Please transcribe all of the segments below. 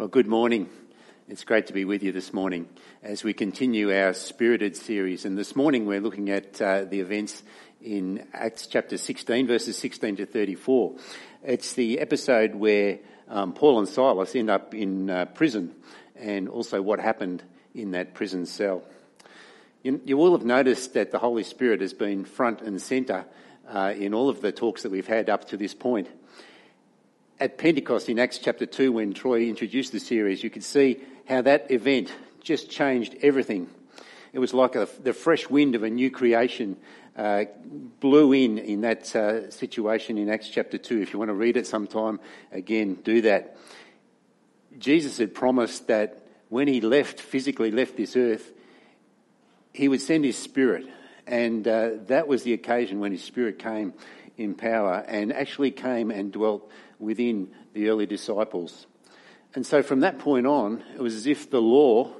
Well, good morning. It's great to be with you this morning as we continue our spirited series. And this morning we're looking at uh, the events in Acts chapter 16, verses 16 to 34. It's the episode where um, Paul and Silas end up in uh, prison and also what happened in that prison cell. You, you will have noticed that the Holy Spirit has been front and centre uh, in all of the talks that we've had up to this point at Pentecost in Acts chapter 2, when Troy introduced the series, you could see how that event just changed everything. It was like a, the fresh wind of a new creation uh, blew in in that uh, situation in Acts chapter 2. If you want to read it sometime, again, do that. Jesus had promised that when he left, physically left this earth, he would send his spirit. And uh, that was the occasion when his spirit came in power and actually came and dwelt within the early disciples. And so from that point on, it was as if the law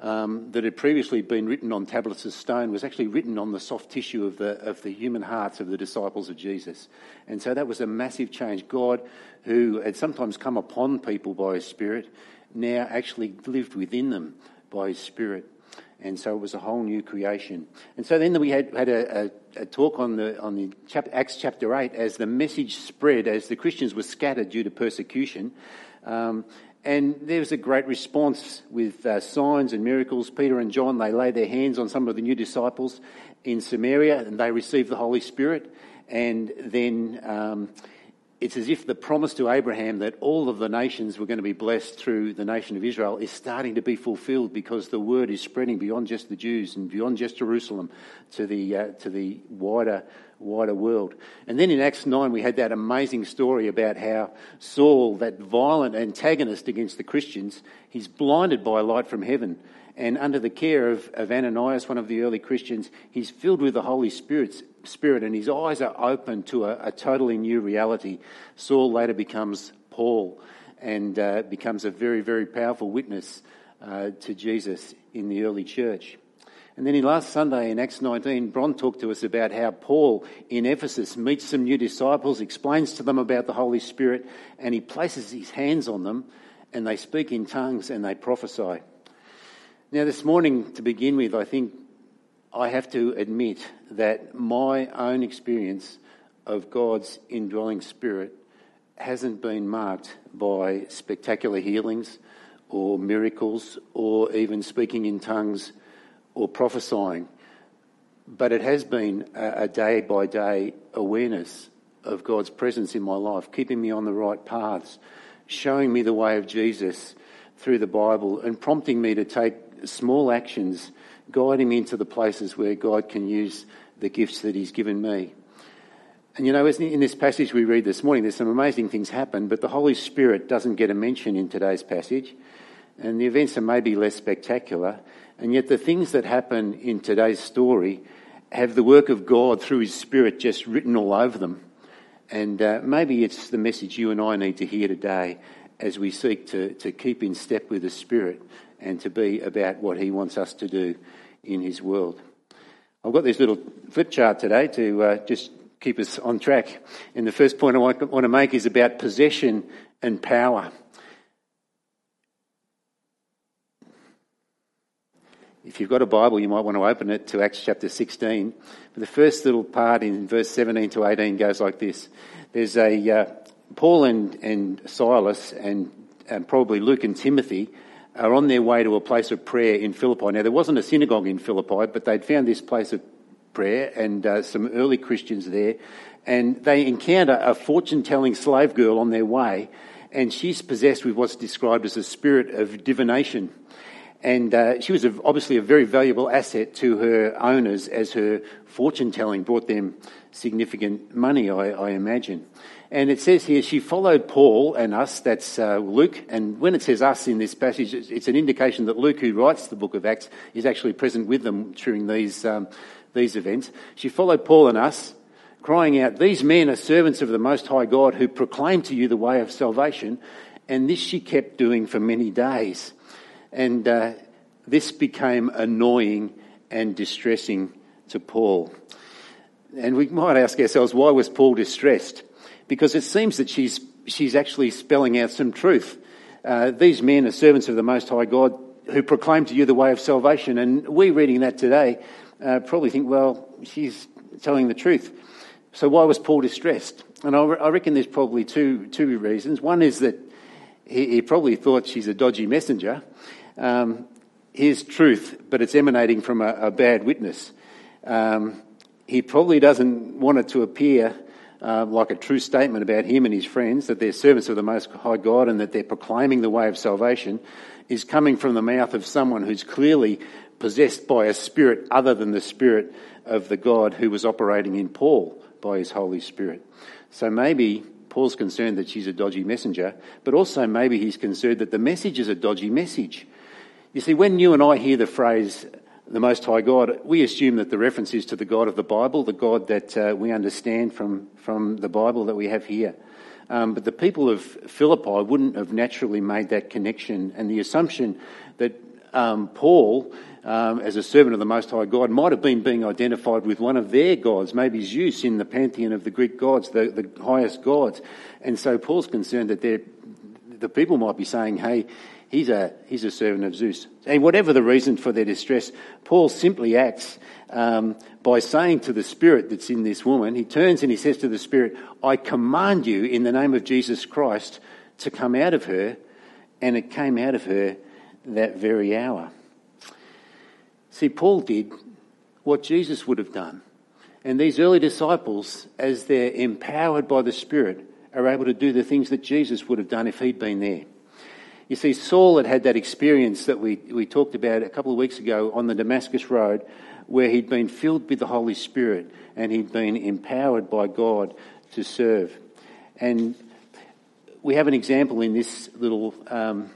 um, that had previously been written on tablets of stone was actually written on the soft tissue of the, of the human hearts of the disciples of Jesus. And so that was a massive change. God, who had sometimes come upon people by His Spirit, now actually lived within them by His Spirit and so it was a whole new creation. And so then we had, had a, a, a talk on the on the chap, Acts chapter eight as the message spread, as the Christians were scattered due to persecution. Um, and there was a great response with uh, signs and miracles. Peter and John, they laid their hands on some of the new disciples in Samaria and they received the Holy Spirit. And then um, it's as if the promise to Abraham that all of the nations were going to be blessed through the nation of Israel is starting to be fulfilled because the word is spreading beyond just the Jews and beyond just Jerusalem to the uh, to the wider wider world. And then in Acts 9 we had that amazing story about how Saul, that violent antagonist against the Christians, he's blinded by a light from heaven and under the care of, of Ananias, one of the early Christians, he's filled with the Holy Spirit, Spirit and his eyes are open to a, a totally new reality. Saul later becomes Paul and uh, becomes a very, very powerful witness uh, to Jesus in the early church. And then in last Sunday in Acts 19, Bron talked to us about how Paul in Ephesus meets some new disciples, explains to them about the Holy Spirit, and he places his hands on them and they speak in tongues and they prophesy. Now, this morning, to begin with, I think I have to admit that my own experience of God's indwelling spirit hasn't been marked by spectacular healings or miracles or even speaking in tongues or prophesying. But it has been a day by day awareness of God's presence in my life, keeping me on the right paths, showing me the way of Jesus through the Bible, and prompting me to take small actions guiding me into the places where God can use the gifts that He's given me. And you know, in this passage we read this morning, there's some amazing things happen, but the Holy Spirit doesn't get a mention in today's passage. And the events are maybe less spectacular. And yet the things that happen in today's story have the work of God through His Spirit just written all over them. And uh, maybe it's the message you and I need to hear today as we seek to, to keep in step with the Spirit and to be about what He wants us to do in His world. I've got this little flip chart today to uh, just keep us on track. And the first point I want to make is about possession and power. If you've got a Bible, you might want to open it to Acts chapter 16. But the first little part in verse 17 to 18 goes like this. There's a, uh, Paul and, and Silas and, and probably Luke and Timothy are on their way to a place of prayer in Philippi. Now, there wasn't a synagogue in Philippi, but they'd found this place of prayer and uh, some early Christians there. And they encounter a fortune telling slave girl on their way, and she's possessed with what's described as a spirit of divination. And uh, she was a, obviously a very valuable asset to her owners as her fortune telling brought them significant money, I, I imagine. And it says here, she followed Paul and us, that's uh, Luke. And when it says us in this passage, it's an indication that Luke, who writes the book of Acts, is actually present with them during these, um, these events. She followed Paul and us, crying out, These men are servants of the Most High God who proclaim to you the way of salvation. And this she kept doing for many days. And uh, this became annoying and distressing to Paul. And we might ask ourselves, why was Paul distressed? Because it seems that she's, she's actually spelling out some truth. uh, these men are servants of the Most High God who proclaim to you the way of salvation. And we reading that today uh, probably think, well, she's telling the truth. So why was Paul distressed? And I, I reckon there's probably two, two reasons. One is that he, he probably thought she's a dodgy messenger. Um, here's truth, but it's emanating from a, a bad witness. Um, he probably doesn't want it to appear uh, like a true statement about him and his friends, that they're servants of the Most High God and that they're proclaiming the way of salvation, is coming from the mouth of someone who's clearly possessed by a spirit other than the spirit of the God who was operating in Paul by his Holy Spirit. So maybe Paul's concerned that she's a dodgy messenger, but also maybe he's concerned that the message is a dodgy message. You see, when you and I hear the phrase, the Most High God, we assume that the reference is to the God of the Bible, the God that uh, we understand from, from the Bible that we have here. Um, but the people of Philippi wouldn't have naturally made that connection, and the assumption that um, Paul, um, as a servant of the Most High God, might have been being identified with one of their gods, maybe Zeus in the pantheon of the Greek gods, the, the highest gods. And so Paul's concerned that the people might be saying, hey, he's a, he's a servant of Zeus. And whatever the reason for their distress, Paul simply acts um, by saying to the spirit that's in this woman, he turns and he says to the spirit, I command you in the name of Jesus Christ to come out of her. And it came out of her that very hour. See, Paul did what Jesus would have done. And these early disciples, as they're empowered by the Spirit, are able to do the things that Jesus would have done if he'd been there. You see, Saul had had that experience that we, we talked about a couple of weeks ago on the Damascus Road, where he'd been filled with the Holy Spirit and he'd been empowered by God to serve. And we have an example in this little um,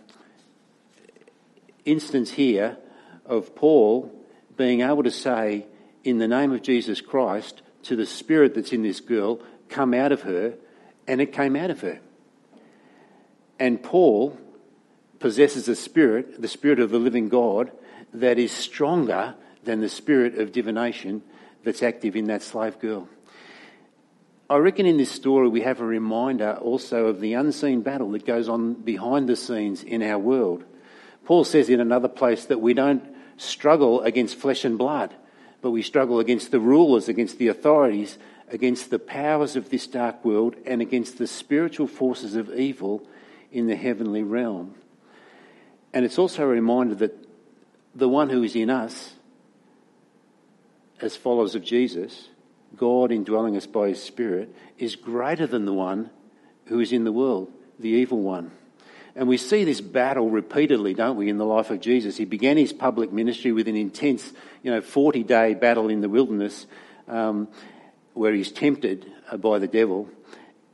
instance here of Paul being able to say, in the name of Jesus Christ, to the spirit that's in this girl, come out of her, and it came out of her. And Paul possesses a spirit, the spirit of the living God, that is stronger than the spirit of divination that's active in that slave girl. I reckon in this story we have a reminder also of the unseen battle that goes on behind the scenes in our world. Paul says in another place that we don't struggle against flesh and blood, but we struggle against the rulers, against the authorities, against the powers of this dark world, and against the spiritual forces of evil in the heavenly realm. And it's also a reminder that the one who is in us, as followers of Jesus, God indwelling us by his Spirit, is greater than the one who is in the world, the evil one. And we see this battle repeatedly, don't we, in the life of Jesus. He began his public ministry with an intense, you know, 40 day battle in the wilderness um, where he's tempted uh, by the devil.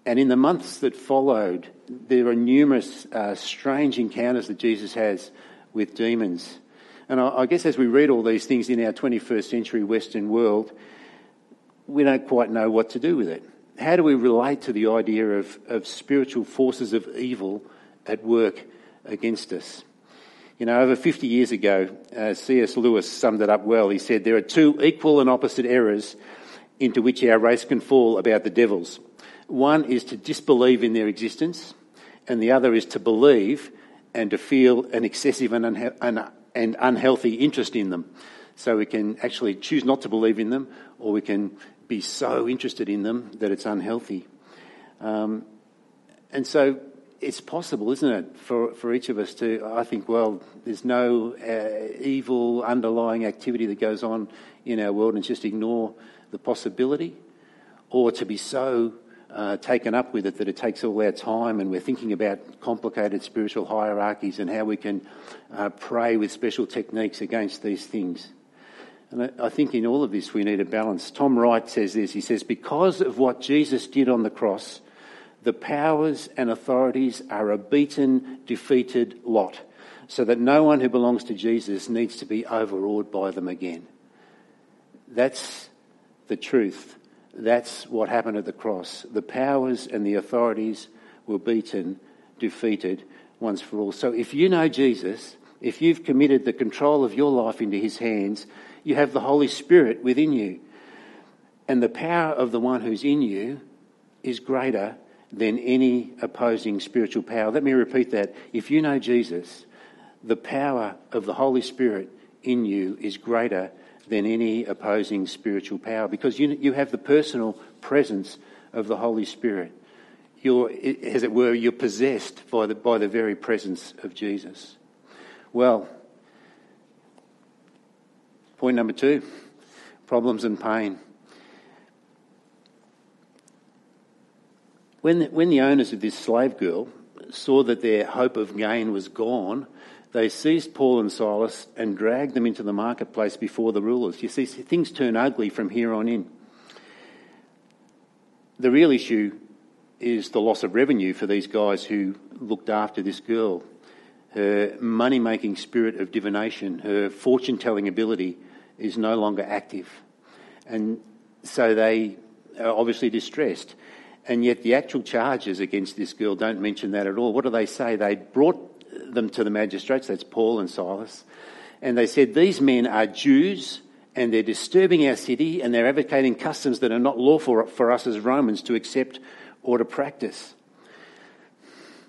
And in the months that followed, there are numerous uh, strange encounters that Jesus has with demons. And I, I guess as we read all these things in our 21st century Western world, we don't quite know what to do with it. How do we relate to the idea of, of spiritual forces of evil at work against us? You know, over 50 years ago, uh, C.S. Lewis summed it up well. He said, There are two equal and opposite errors into which our race can fall about the devils. One is to disbelieve in their existence, and the other is to believe and to feel an excessive and, unha- and unhealthy interest in them. So we can actually choose not to believe in them, or we can be so interested in them that it's unhealthy. Um, and so it's possible, isn't it, for, for each of us to, I think, well, there's no uh, evil underlying activity that goes on in our world and just ignore the possibility, or to be so uh, taken up with it that it takes all our time and we're thinking about complicated spiritual hierarchies and how we can uh, pray with special techniques against these things. And I, I think in all of this we need a balance. Tom Wright says this. He says, because of what Jesus did on the cross, the powers and authorities are a beaten, defeated lot, so that no one who belongs to Jesus needs to be overawed by them again. That's the truth. That's what happened at the cross. The powers and the authorities were beaten, defeated once for all. So if you know Jesus, if you've committed the control of your life into his hands, you have the Holy Spirit within you. And the power of the one who's in you is greater than any opposing spiritual power. Let me repeat that. If you know Jesus, the power of the Holy Spirit in you is greater than any opposing spiritual power because you, you have the personal presence of the Holy Spirit. You're, as it were, you're possessed by the, by the very presence of Jesus. Well, point number two problems and pain. When the, when the owners of this slave girl saw that their hope of gain was gone, they seized Paul and Silas and dragged them into the marketplace before the rulers. You see, things turn ugly from here on in. The real issue is the loss of revenue for these guys who looked after this girl. Her money making spirit of divination, her fortune telling ability is no longer active. And so they are obviously distressed. And yet the actual charges against this girl don't mention that at all. What do they say? They brought them to the magistrates, that's Paul and Silas, and they said, These men are Jews and they're disturbing our city and they're advocating customs that are not lawful for us as Romans to accept or to practice.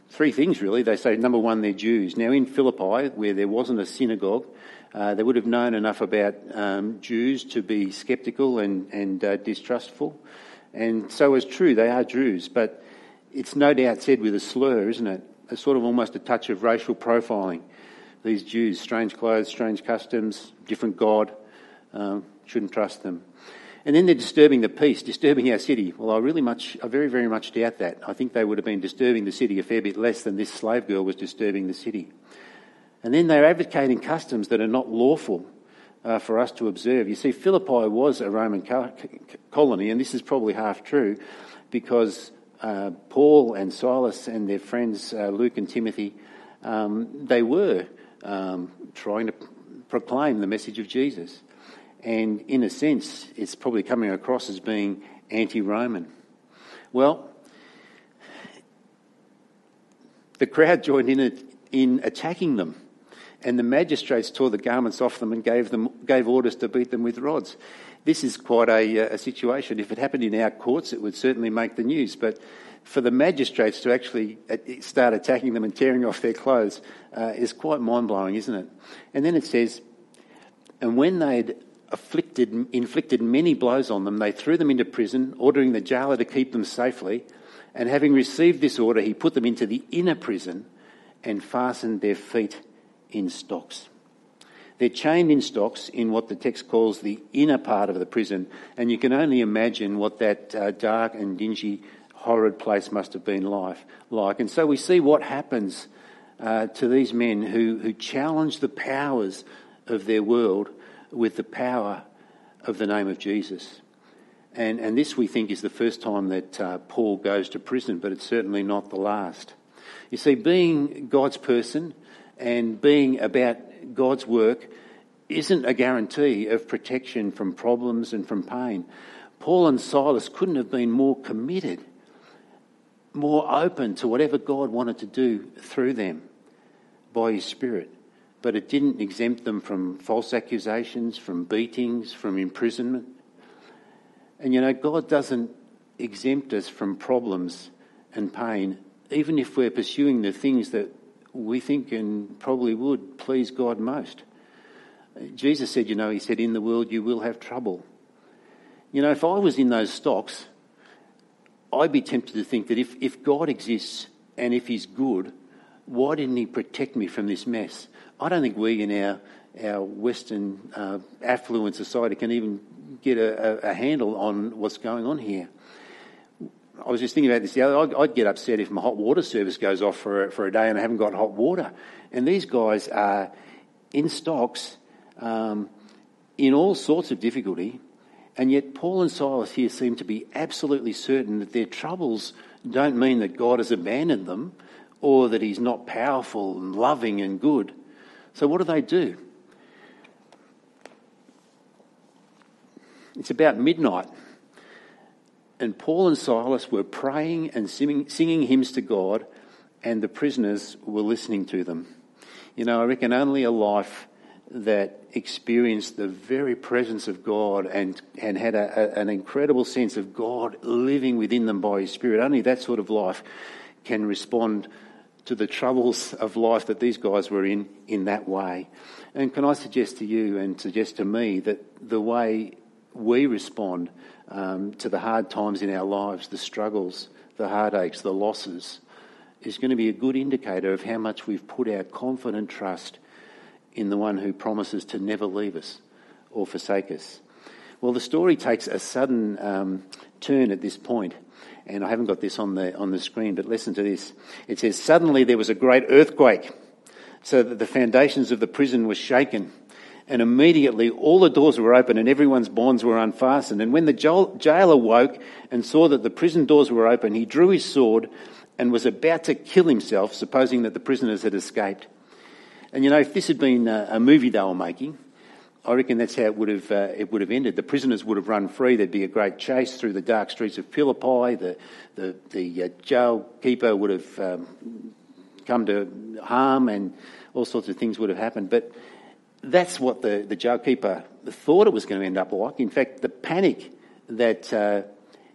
Three things really. They say, number one, they're Jews. Now, in Philippi, where there wasn't a synagogue, uh, they would have known enough about um, Jews to be sceptical and, and uh, distrustful. And so it's true, they are Jews, but it's no doubt said with a slur, isn't it? A sort of almost a touch of racial profiling. These Jews, strange clothes, strange customs, different God, um, shouldn't trust them. And then they're disturbing the peace, disturbing our city. Well, I really much, I very, very much doubt that. I think they would have been disturbing the city a fair bit less than this slave girl was disturbing the city. And then they're advocating customs that are not lawful uh, for us to observe. You see, Philippi was a Roman colony, and this is probably half true because uh, Paul and Silas and their friends uh, Luke and Timothy, um, they were um, trying to proclaim the message of Jesus. And in a sense, it's probably coming across as being anti Roman. Well, the crowd joined in, in attacking them. And the magistrates tore the garments off them and gave, them, gave orders to beat them with rods. This is quite a, uh, a situation. If it happened in our courts, it would certainly make the news. But for the magistrates to actually uh, start attacking them and tearing off their clothes uh, is quite mind blowing, isn't it? And then it says, and when they'd afflicted, inflicted many blows on them, they threw them into prison, ordering the jailer to keep them safely. And having received this order, he put them into the inner prison and fastened their feet in stocks. They're chained in stocks in what the text calls the inner part of the prison, and you can only imagine what that uh, dark and dingy, horrid place must have been life, like. And so we see what happens uh, to these men who, who challenge the powers of their world with the power of the name of Jesus. And, and this, we think, is the first time that uh, Paul goes to prison, but it's certainly not the last. You see, being God's person, and being about God's work isn't a guarantee of protection from problems and from pain. Paul and Silas couldn't have been more committed, more open to whatever God wanted to do through them by His Spirit. But it didn't exempt them from false accusations, from beatings, from imprisonment. And you know, God doesn't exempt us from problems and pain, even if we're pursuing the things that we think and probably would please God most. Jesus said, you know, he said, in the world you will have trouble. You know, if I was in those stocks, I'd be tempted to think that if, if God exists and if he's good, why didn't he protect me from this mess? I don't think we in our, our Western uh, affluent society can even get a, a, a handle on what's going on here. I was just thinking about this the other. I'd, I'd, get upset if my hot water service goes off for a, for a day and I haven't got hot water. And these guys are in stocks, um, in all sorts of difficulty, and yet Paul and Silas here seem to be absolutely certain that their troubles don't mean that God has abandoned them or that He's not powerful and loving and good. So what do they do? It's about midnight and Paul and Silas were praying and singing, singing hymns to God, and the prisoners were listening to them. You know, I reckon only a life that experienced the very presence of God and, and had a, a, an incredible sense of God living within them by His Spirit. Only that sort of life can respond to the troubles of life that these guys were in in that way. And can I suggest to you and suggest to me that the way we respond um, to the hard times in our lives, the struggles, the heartaches, the losses, is going to be a good indicator of how much we've put our confident trust in the one who promises to never leave us or forsake us. Well, the story takes a sudden um, turn at this point, and I haven't got this on the on the screen, but listen to this. It says, "Suddenly there was a great earthquake, so that the foundations of the prison were shaken." And immediately all the doors were open and everyone's bonds were unfastened. And when the jailer woke and saw that the prison doors were open, he drew his sword and was about to kill himself, supposing that the prisoners had escaped. And you know, if this had been a, movie they were making, I reckon that's how it would have uh, it would have ended. The prisoners would have run free. There'd be a great chase through the dark streets of Philippi. The the the uh, jail keeper would have um, come to harm, and all sorts of things would have happened. But that's what the, the jailkeeper thought it was going to end up like. In fact, the panic that uh,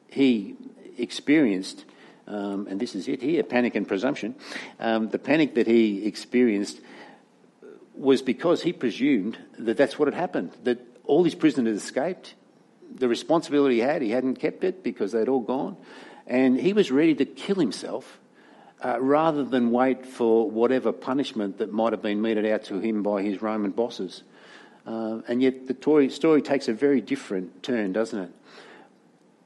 he experienced, um, and this is it here panic and presumption, um, the panic that he experienced was because he presumed that that's what had happened, that all his prisoners escaped. The responsibility he had, he hadn't kept it because they'd all gone. And he was ready to kill himself uh, rather than wait for whatever punishment that might have been meted out to him by his Roman bosses. Uh, and yet the story, story takes a very different turn, doesn't it?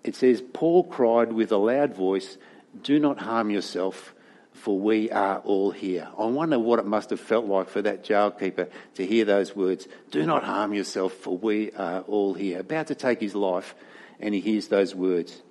It says, Paul cried with a loud voice, Do not harm yourself, for we are all here. I wonder what it must have felt like for that jailkeeper to hear those words, Do not harm yourself, for we are all here. About to take his life, and he hears those words.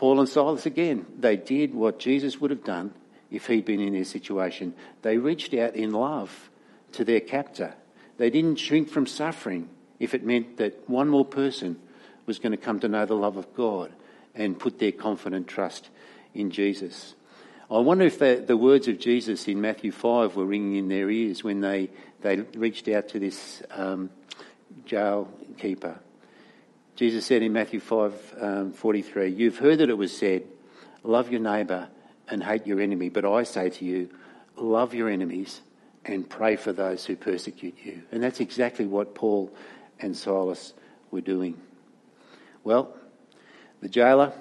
Paul and Silas again, they did what Jesus would have done if he'd been in their situation. They reached out in love to their captor. They didn't shrink from suffering if it meant that one more person was going to come to know the love of God and put their confident trust in Jesus. I wonder if the, the words of Jesus in Matthew 5 were ringing in their ears when they, they reached out to this um, jail keeper. Jesus said in Matthew 5 um, 43, You've heard that it was said, Love your neighbour and hate your enemy. But I say to you, love your enemies and pray for those who persecute you. And that's exactly what Paul and Silas were doing. Well, the jailer,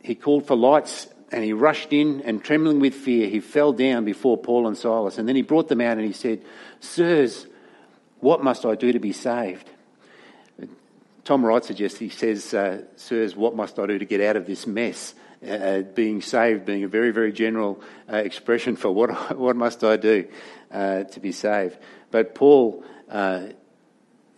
he called for lights and he rushed in and trembling with fear, he fell down before Paul and Silas. And then he brought them out and he said, Sirs, what must I do to be saved? Tom Wright suggests, he says, uh, Sirs, what must I do to get out of this mess? Uh, uh being saved being a very, very general uh, expression for what, what must I do uh, to be saved. But Paul uh,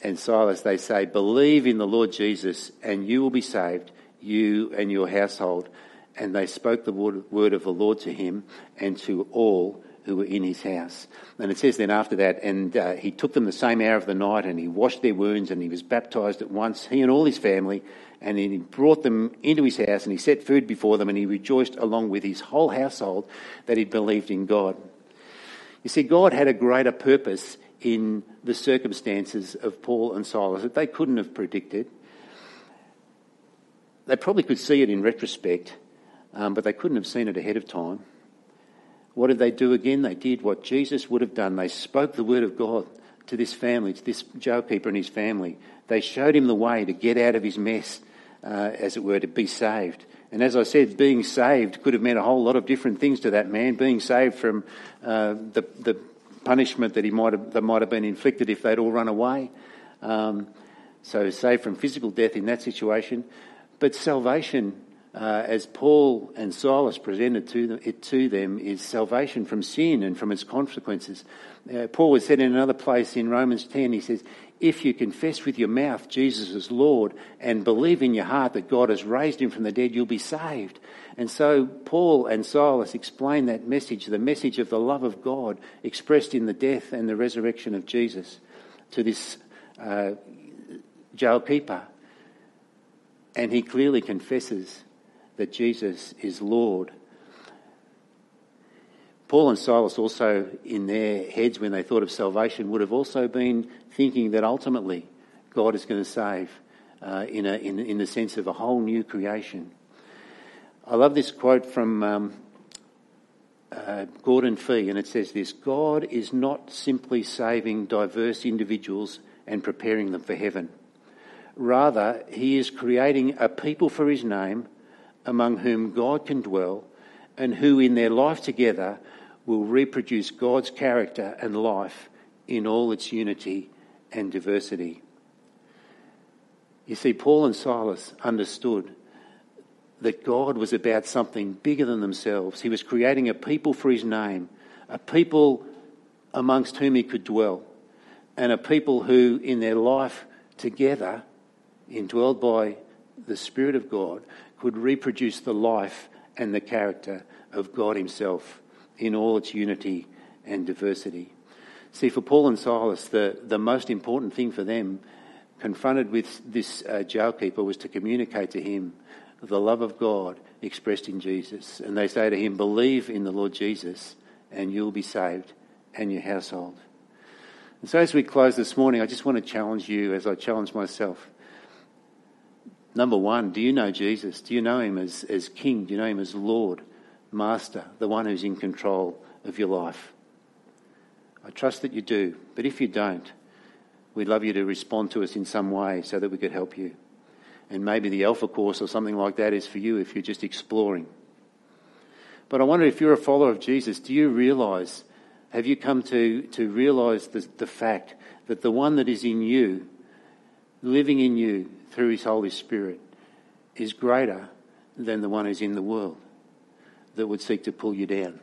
and Silas, they say, believe in the Lord Jesus and you will be saved, you and your household. And they spoke the word, word of the Lord to him and to all who were in his house. And it says then after that, and uh, he took them the same hour of the night and he washed their wounds and he was baptized at once, he and all his family, and he brought them into his house and he set food before them and he rejoiced along with his whole household that he'd believed in God. You see, God had a greater purpose in the circumstances of Paul and Silas that they couldn't have predicted. They probably could see it in retrospect, um, but they couldn't have seen it ahead of time. What did they do again? They did what Jesus would have done. They spoke the word of God to this family, to this jailkeeper and his family. They showed him the way to get out of his mess, uh, as it were, to be saved. And as I said, being saved could have meant a whole lot of different things to that man. Being saved from uh, the, the punishment that he might have, that might have been inflicted if they'd all run away. Um, so saved from physical death in that situation. But salvation uh, as Paul and Silas presented to them, it to them, is salvation from sin and from its consequences. Uh, Paul was said in another place in Romans 10, he says, If you confess with your mouth Jesus is Lord and believe in your heart that God has raised him from the dead, you'll be saved. And so Paul and Silas explain that message, the message of the love of God expressed in the death and the resurrection of Jesus to this uh, jail keeper. And he clearly confesses that Jesus is Lord. Paul and Silas also, in their heads when they thought of salvation, would have also been thinking that ultimately God is going to save uh, in, a, in, in, the sense of a whole new creation. I love this quote from um, uh, Gordon Fee, and it says this God is not simply saving diverse individuals and preparing them for heaven. Rather, he is creating a people for his name among whom God can dwell and who in their life together will reproduce God's character and life in all its unity and diversity. You see, Paul and Silas understood that God was about something bigger than themselves. He was creating a people for his name, a people amongst whom he could dwell, and a people who, in their life together, indwelled by the Spirit of God, could reproduce the life and the character of God Himself in all its unity and diversity. See, for Paul and Silas, the, the most important thing for them, confronted with this uh, jailkeeper, was to communicate to him the love of God expressed in Jesus. And they say to him, Believe in the Lord Jesus, and you'll be saved, and your household. And so, as we close this morning, I just want to challenge you as I challenge myself. Number one, do you know Jesus? Do you know him as, as King? Do you know him as Lord, Master, the one who's in control of your life? I trust that you do, but if you don't, we'd love you to respond to us in some way so that we could help you. And maybe the Alpha course or something like that is for you if you're just exploring. But I wonder if you're a follower of Jesus, do you realise, have you come to, to realise the, the fact that the one that is in you, living in you, through His Holy Spirit is greater than the one who's in the world that would seek to pull you down.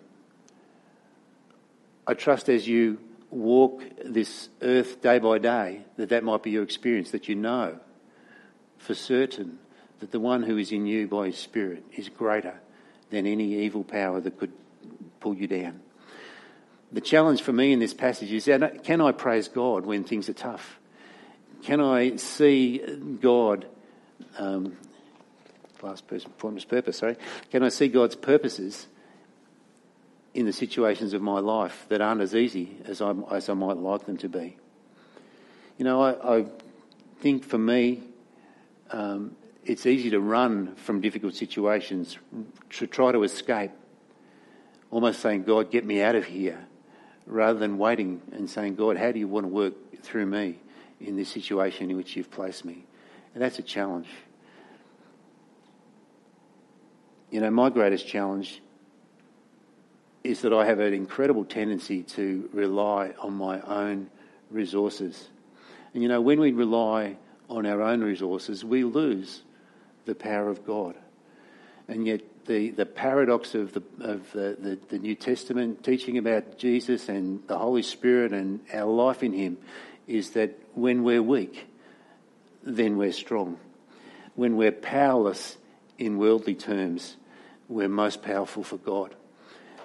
I trust as you walk this earth day by day that that might be your experience, that you know for certain that the one who is in you by His Spirit is greater than any evil power that could pull you down. The challenge for me in this passage is can I praise God when things are tough? Can I see God, um, last person, formless purpose, sorry. Can I see God's purposes in the situations of my life that aren't as easy as I, as I might like them to be? You know, I, I think for me, um, it's easy to run from difficult situations, to try to escape, almost saying, God, get me out of here, rather than waiting and saying, God, how do you want to work through me? In this situation in which you've placed me. And that's a challenge. You know, my greatest challenge is that I have an incredible tendency to rely on my own resources. And you know, when we rely on our own resources, we lose the power of God. And yet, the, the paradox of, the, of the, the, the New Testament teaching about Jesus and the Holy Spirit and our life in Him is that when we're weak, then we're strong. When we're powerless in worldly terms, we're most powerful for God.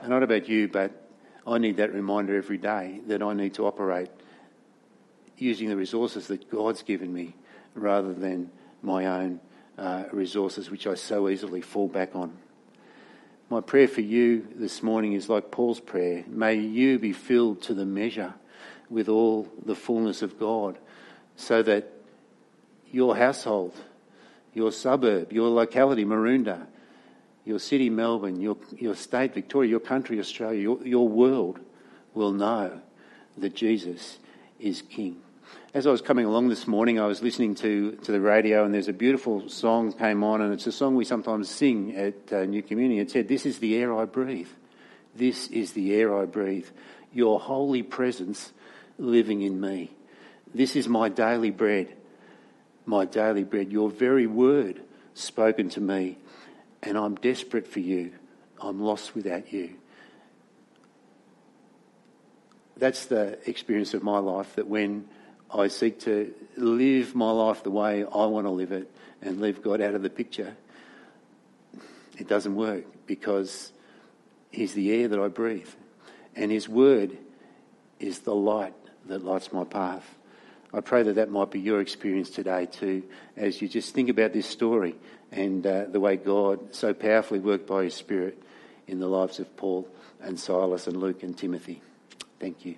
And not about you, but I need that reminder every day that I need to operate using the resources that God's given me rather than my own uh, resources, which I so easily fall back on. My prayer for you this morning is like Paul's prayer. May you be filled to the measure with all the fullness of God so that your household, your suburb, your locality, Maroondah, your city, Melbourne, your, your state, Victoria, your country, Australia, your, your world will know that Jesus is King. As I was coming along this morning, I was listening to, to the radio and there's a beautiful song came on and it's a song we sometimes sing at uh, New Community. It said, this is the air I breathe. This is the air I breathe. Your holy presence living in me. This is my daily bread, my daily bread, your very word spoken to me, and I'm desperate for you. I'm lost without you. That's the experience of my life that when I seek to live my life the way I want to live it and leave God out of the picture, it doesn't work because He's the air that I breathe. And His Word is the light that lights my path. I pray that that might be your experience today too, as you just think about this story and uh, the way God so powerfully worked by His Spirit in the lives of Paul and Silas and Luke and Timothy. Thank you.